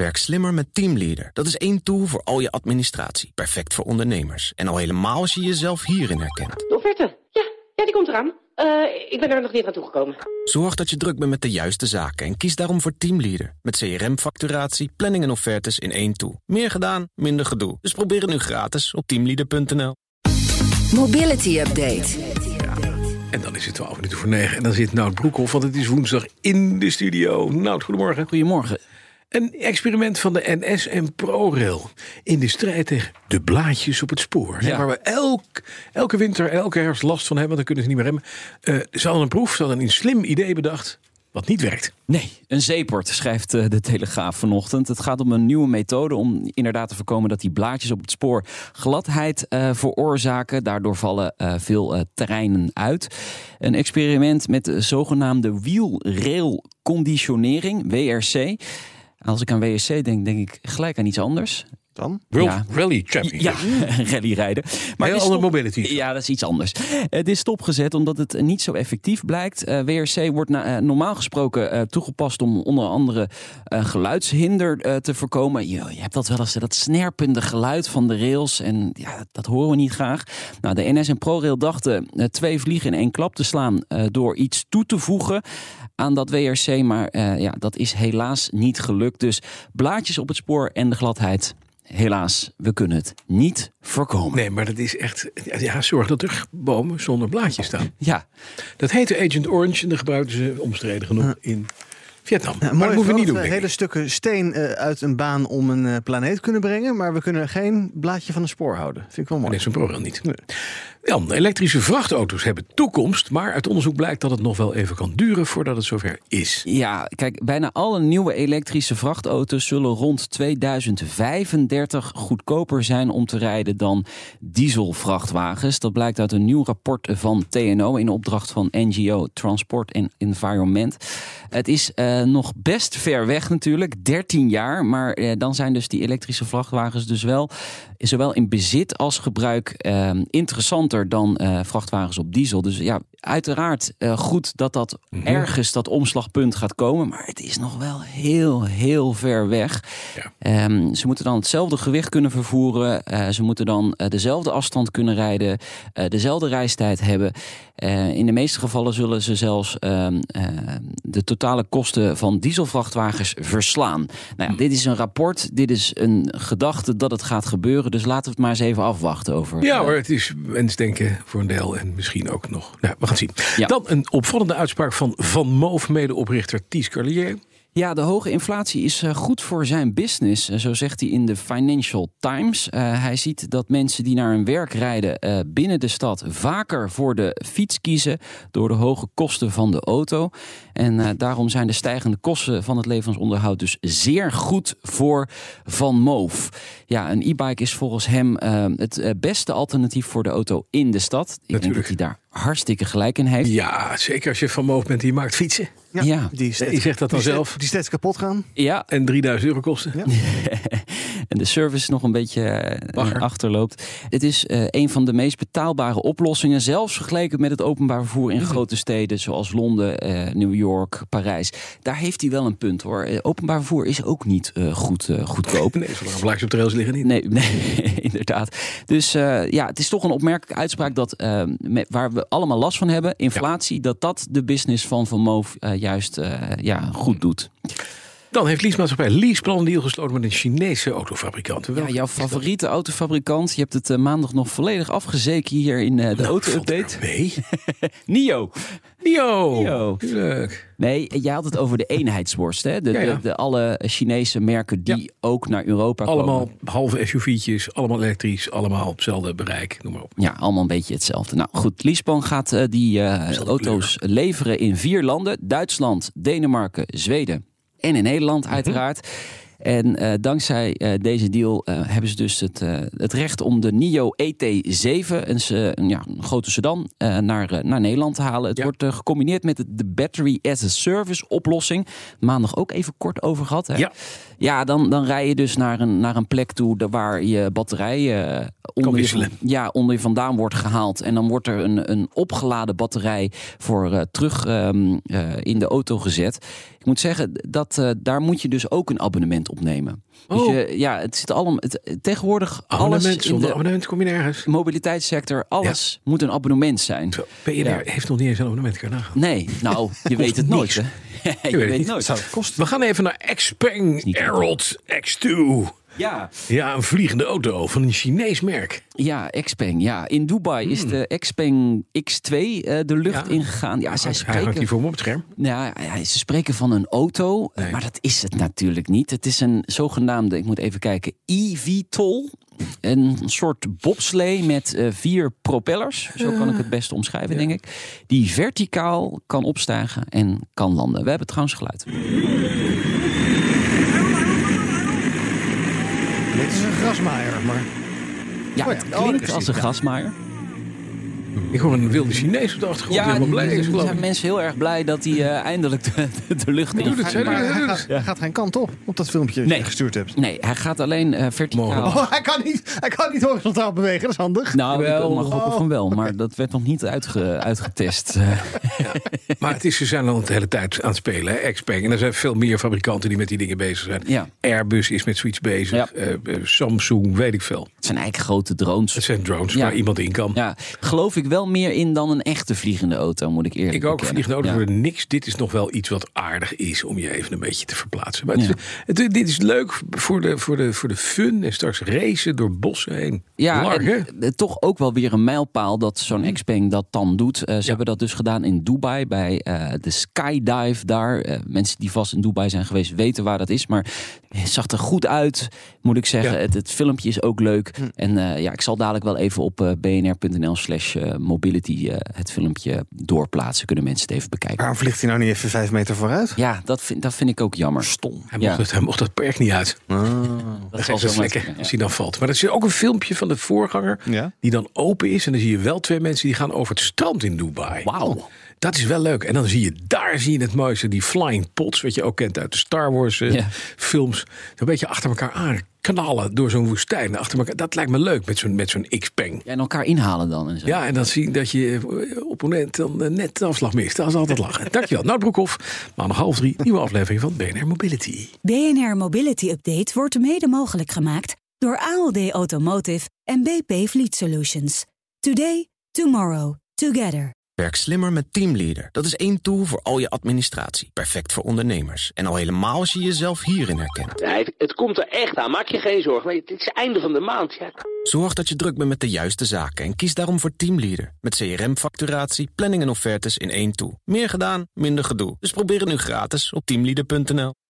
Werk slimmer met Teamleader. Dat is één tool voor al je administratie. Perfect voor ondernemers. En al helemaal als je jezelf hierin herkent. De offerte. Ja, ja die komt eraan. Eh, ik ben er nog niet aan toegekomen. Zorg dat je druk bent met de juiste zaken en kies daarom voor Teamleader. Met CRM-facturatie, planning en offertes in één tool. Meer gedaan, minder gedoe. Dus probeer het nu gratis op teamleader.nl. Mobility Update. En dan is het 12 minuten voor 9 en dan zit Nout Broekhoff, want het is woensdag in de studio. Nout, goedemorgen. Goedemorgen. Een experiment van de NS en ProRail in de strijd tegen de blaadjes op het spoor. Ja. Waar we elk, elke winter, elke herfst last van hebben, want dan kunnen ze niet meer remmen. Eh, ze hadden een proef, ze hadden een slim idee bedacht, wat niet werkt. Nee, een zeeport, schrijft eh, de Telegraaf vanochtend. Het gaat om een nieuwe methode om inderdaad te voorkomen dat die blaadjes op het spoor gladheid eh, veroorzaken. Daardoor vallen veel eh, terreinen uit. Een experiment met de zogenaamde wheel-rail conditionering, Als ik aan WRC denk, denk ik gelijk aan iets anders. Dan? World Ja. Rally Championship. Ja, rallyrijden. Maar heel andere mobility. Ja, dat is iets anders. Het is stopgezet omdat het niet zo effectief blijkt. Eh, WRC wordt na- eh, normaal gesproken eh, toegepast om onder andere eh, geluidshinder eh, te voorkomen. Je, je hebt dat wel eens, dat snerpende geluid van de rails. En ja, dat horen we niet graag. Nou, de NS en ProRail dachten eh, twee vliegen in één klap te slaan eh, door iets toe te voegen aan dat WRC. Maar eh, ja, dat is helaas niet gelukt. Dus blaadjes op het spoor en de gladheid. Helaas, we kunnen het niet voorkomen. Nee, maar dat is echt. Ja, zorg dat er bomen zonder blaadjes staan. Ja, Dat heette Agent Orange en dat gebruikten ze omstreden genoeg in Vietnam. Maar dat moeten we niet doen. we ik. hele stukken steen eh, uit een baan om een eh, planeet kunnen brengen. Maar we kunnen geen blaadje van een spoor houden. Vind ik wel mooi. Nee, zo'n ProRail niet. Jan, elektrische vrachtauto's hebben toekomst, maar uit onderzoek blijkt dat het nog wel even kan duren voordat het zover is. Ja, kijk, bijna alle nieuwe elektrische vrachtauto's zullen rond 2035 goedkoper zijn om te rijden dan dieselvrachtwagens. Dat blijkt uit een nieuw rapport van TNO in opdracht van NGO Transport and Environment. Het is eh, nog best ver weg natuurlijk, 13 jaar, maar eh, dan zijn dus die elektrische vrachtwagens dus wel zowel in bezit als gebruik eh, dan eh, vrachtwagens op diesel. Dus ja, uiteraard eh, goed dat dat ergens dat omslagpunt gaat komen, maar het is nog wel heel, heel ver weg. Ja. Ehm, ze moeten dan hetzelfde gewicht kunnen vervoeren. eh, ze moeten dan eh, dezelfde afstand kunnen rijden. dezelfde reistijd hebben. In de meeste gevallen zullen ze zelfs ehm, eh, de totale kosten van dieselvrachtwagens verslaan. Nou ja, dit is een rapport. Dit is een gedachte dat het gaat gebeuren. Dus laten we het maar eens even afwachten over. Ja hoor, het is wensdenken voor een deel en misschien ook nog. Nou, we gaan het zien. Ja. Dan een opvallende uitspraak van Van Moof, medeoprichter Ties Carlier. Ja, de hoge inflatie is eh, goed voor zijn business, eh, zo zegt hij in de Financial Times. Eh, hij ziet dat mensen die naar hun werk rijden binnen de stad vaker voor de fiets kiezen door de hoge kosten van de auto. En daarom zijn de stijgende kosten van het levensonderhoud dus zeer goed voor Van Moof. Ja, een e-bike is volgens hem het beste alternatief voor de auto in de stad. Ik denk Natuurlijk. dat hij daar hartstikke gelijk in heeft. Ja, zeker als je Van Moof bent die maakt fietsen. Ja. Die, steeds, zegt dat dan die zelf. Die steeds kapot gaan. ja, En 3000 euro kosten. Ja. en de service nog een beetje eh, Bagger. achterloopt. Het is eh, een van de meest betaalbare oplossingen, zelfs vergeleken met het openbaar vervoer in grote steden zoals Londen, eh, New York, Parijs. Daar heeft hij wel een punt hoor. Openbaar vervoer is ook niet goed, goedkoop. Nee, zolang blaadjes op de rails liggen niet. Nee, nee inderdaad. Dus ja, het is toch een opmerkelijke uitspraak dat met, waar we allemaal last van hebben, inflatie, dat dat de business van Van Moof juist ja, goed doet. Dan heeft leasemaatschappij Leaseplan een deal gesloten met een Chinese autofabrikant. Ja, jouw favoriete autofabrikant. Je hebt het eh, maandag nog volledig afgezeken hier in eh, de Nou, auto-update. mee. NIO. Nio. Nio. Tuurlijk. Nee, jij had het over de eenheidsworst. Hè? De, Ja, ja. De, de alle Chinese merken die ook naar Europa Allemaal komen. halve SUV'tjes, allemaal elektrisch, allemaal op hetzelfde bereik. Noem maar op. Ja, allemaal een beetje hetzelfde. Nou goed, Leaseplan gaat eh, die auto's leveren in vier landen. Duitsland, Denemarken, Zweden en in Nederland Mhm. uiteraard. En eh, dankzij eh, deze deal eh, hebben ze dus het, het recht om de NIO ET7, een, een, ja, een grote sedan, naar, naar Nederland te halen. Het Ja. wordt gecombineerd met de, Battery as a Service oplossing. Maandag ook even kort over gehad. Hè? Ja. Ja, dan, dan rij je dus naar een, naar een plek toe waar je batterij onder, je, ja, onder je vandaan wordt gehaald. En dan wordt er een, een opgeladen batterij voor terug ehm, eh, in de auto gezet. Ik moet zeggen, dat, daar moet je dus ook een abonnement opnemen. Oh. Dus je, ja, het zit allemaal. Het, tegenwoordig alles in zonder de abonnement kom je nergens. mobiliteitssector, alles moet een abonnement zijn. Zo, BNR heeft nog niet eens een abonnement kunnen. Nee, nou, je weet het nooit. Hè? je weet nooit. We gaan even naar Xpeng Herald X2. Ja, Ja, een vliegende auto van een Chinees merk. ja, Xpeng. Ja, in Dubai is de Xpeng X2 eh, de lucht Hmm. Ja. ingegaan. Ja, zij Hij hangt spreken hier voor me op het scherm. Ja, ze spreken van een auto, Nee. maar dat is het natuurlijk niet. Het is een zogenaamde, ik moet even kijken, eVTOL. Een soort bobslee met eh, vier propellers, zo kan ik het best omschrijven, denk ik. Die verticaal kan opstijgen en kan landen. We hebben trouwens geluid. Dit is een grasmaaier, maar... Ja, Oh het Oh, klinkt is als een ja. Ik hoor een wilde Chinees op de achtergrond. die helemaal blij is, er zijn ik. mensen heel erg blij dat hij eh, eindelijk de, de lucht in doet het, Ja, hij ja, gaat, hij gaat geen kant op, op dat filmpje dat Nee. je gestuurd hebt. Nee, hij gaat alleen eh, verticaal. Oh, hij kan niet, hij kan niet horizontaal bewegen, dat is handig. Nou, Wel. ik mag hopen van wel, maar dat werd nog niet uitge, uitgetest. Eh, Maar het is, ze zijn al de hele tijd aan het spelen, hè, Xpeng. En er zijn veel meer fabrikanten die met die dingen bezig zijn. Ja. Airbus is met zoiets bezig. Ja. Eh, Samsung, weet ik veel. Het zijn eigenlijk grote drones. Het zijn drones Ja. waar iemand in kan. Ja, geloof ik wel meer in dan een echte vliegende auto, moet ik eerlijk Ik ook, bekennen. vliegende auto's Ja. worden niks. Dit is nog wel iets wat aardig is om je even een beetje te verplaatsen. Maar het, dit is leuk voor de, voor, de, voor de fun en straks racen door bossen heen. Ja, en, eh, toch ook wel weer een mijlpaal dat zo'n Xpeng dat dan doet. Eh, ze hebben dat dus gedaan in Dubai bij eh, de Skydive daar. Eh, mensen die vast in Dubai zijn geweest weten waar dat is. Maar het zag er goed uit, moet ik zeggen. Ja. Het, het filmpje is ook leuk. En eh, ja, ik zal dadelijk wel even op bnr.nl slash mobility eh, het filmpje doorplaatsen. Kunnen mensen het even bekijken. Waarom vliegt hij nou niet even vijf meter vooruit? Ja, dat vind, dat vind ik ook jammer. Stom. Hij Ja. mocht, het, hij mocht dat perk niet uit. Dat Dat zal is zo lekker ja. als hij dan valt. Maar er is ook een filmpje van de voorganger Ja. die dan open is. En dan zie je wel twee mensen die gaan over het strand in Dubai. Wauw. Dat is wel leuk. En dan zie je daar zie je het mooiste, die flying pots, wat je ook kent uit de Star Wars eh, Ja. films. Een beetje achter elkaar aan knallen door zo'n woestijn. Achter elkaar. Dat lijkt me leuk met zo'n met zo'n X-Peng. Ja, en elkaar inhalen dan en zo. Ja, en dan zien dat je eh, opponent dan eh, net de afslag mist. Dat is altijd lachen. Dankjewel. Nou, Broekhoff. Maandag half drie, nieuwe aflevering van BNR Mobility. BNR Mobility Update wordt mede mogelijk gemaakt door ALD Automotive en BP Fleet Solutions. Today, tomorrow, together. Werk slimmer met Teamleader. Dat is één tool voor al je administratie. Perfect voor ondernemers. En al helemaal als je jezelf hierin herkent. Ja, het, het komt er echt aan. Maak je geen zorgen. Maar het is het einde van de maand. Ja. Zorg dat je druk bent met de juiste zaken en kies daarom voor Teamleader. Met CRM-facturatie, planning en offertes in één tool. Meer gedaan, minder gedoe. Dus probeer het nu gratis op teamleader.nl.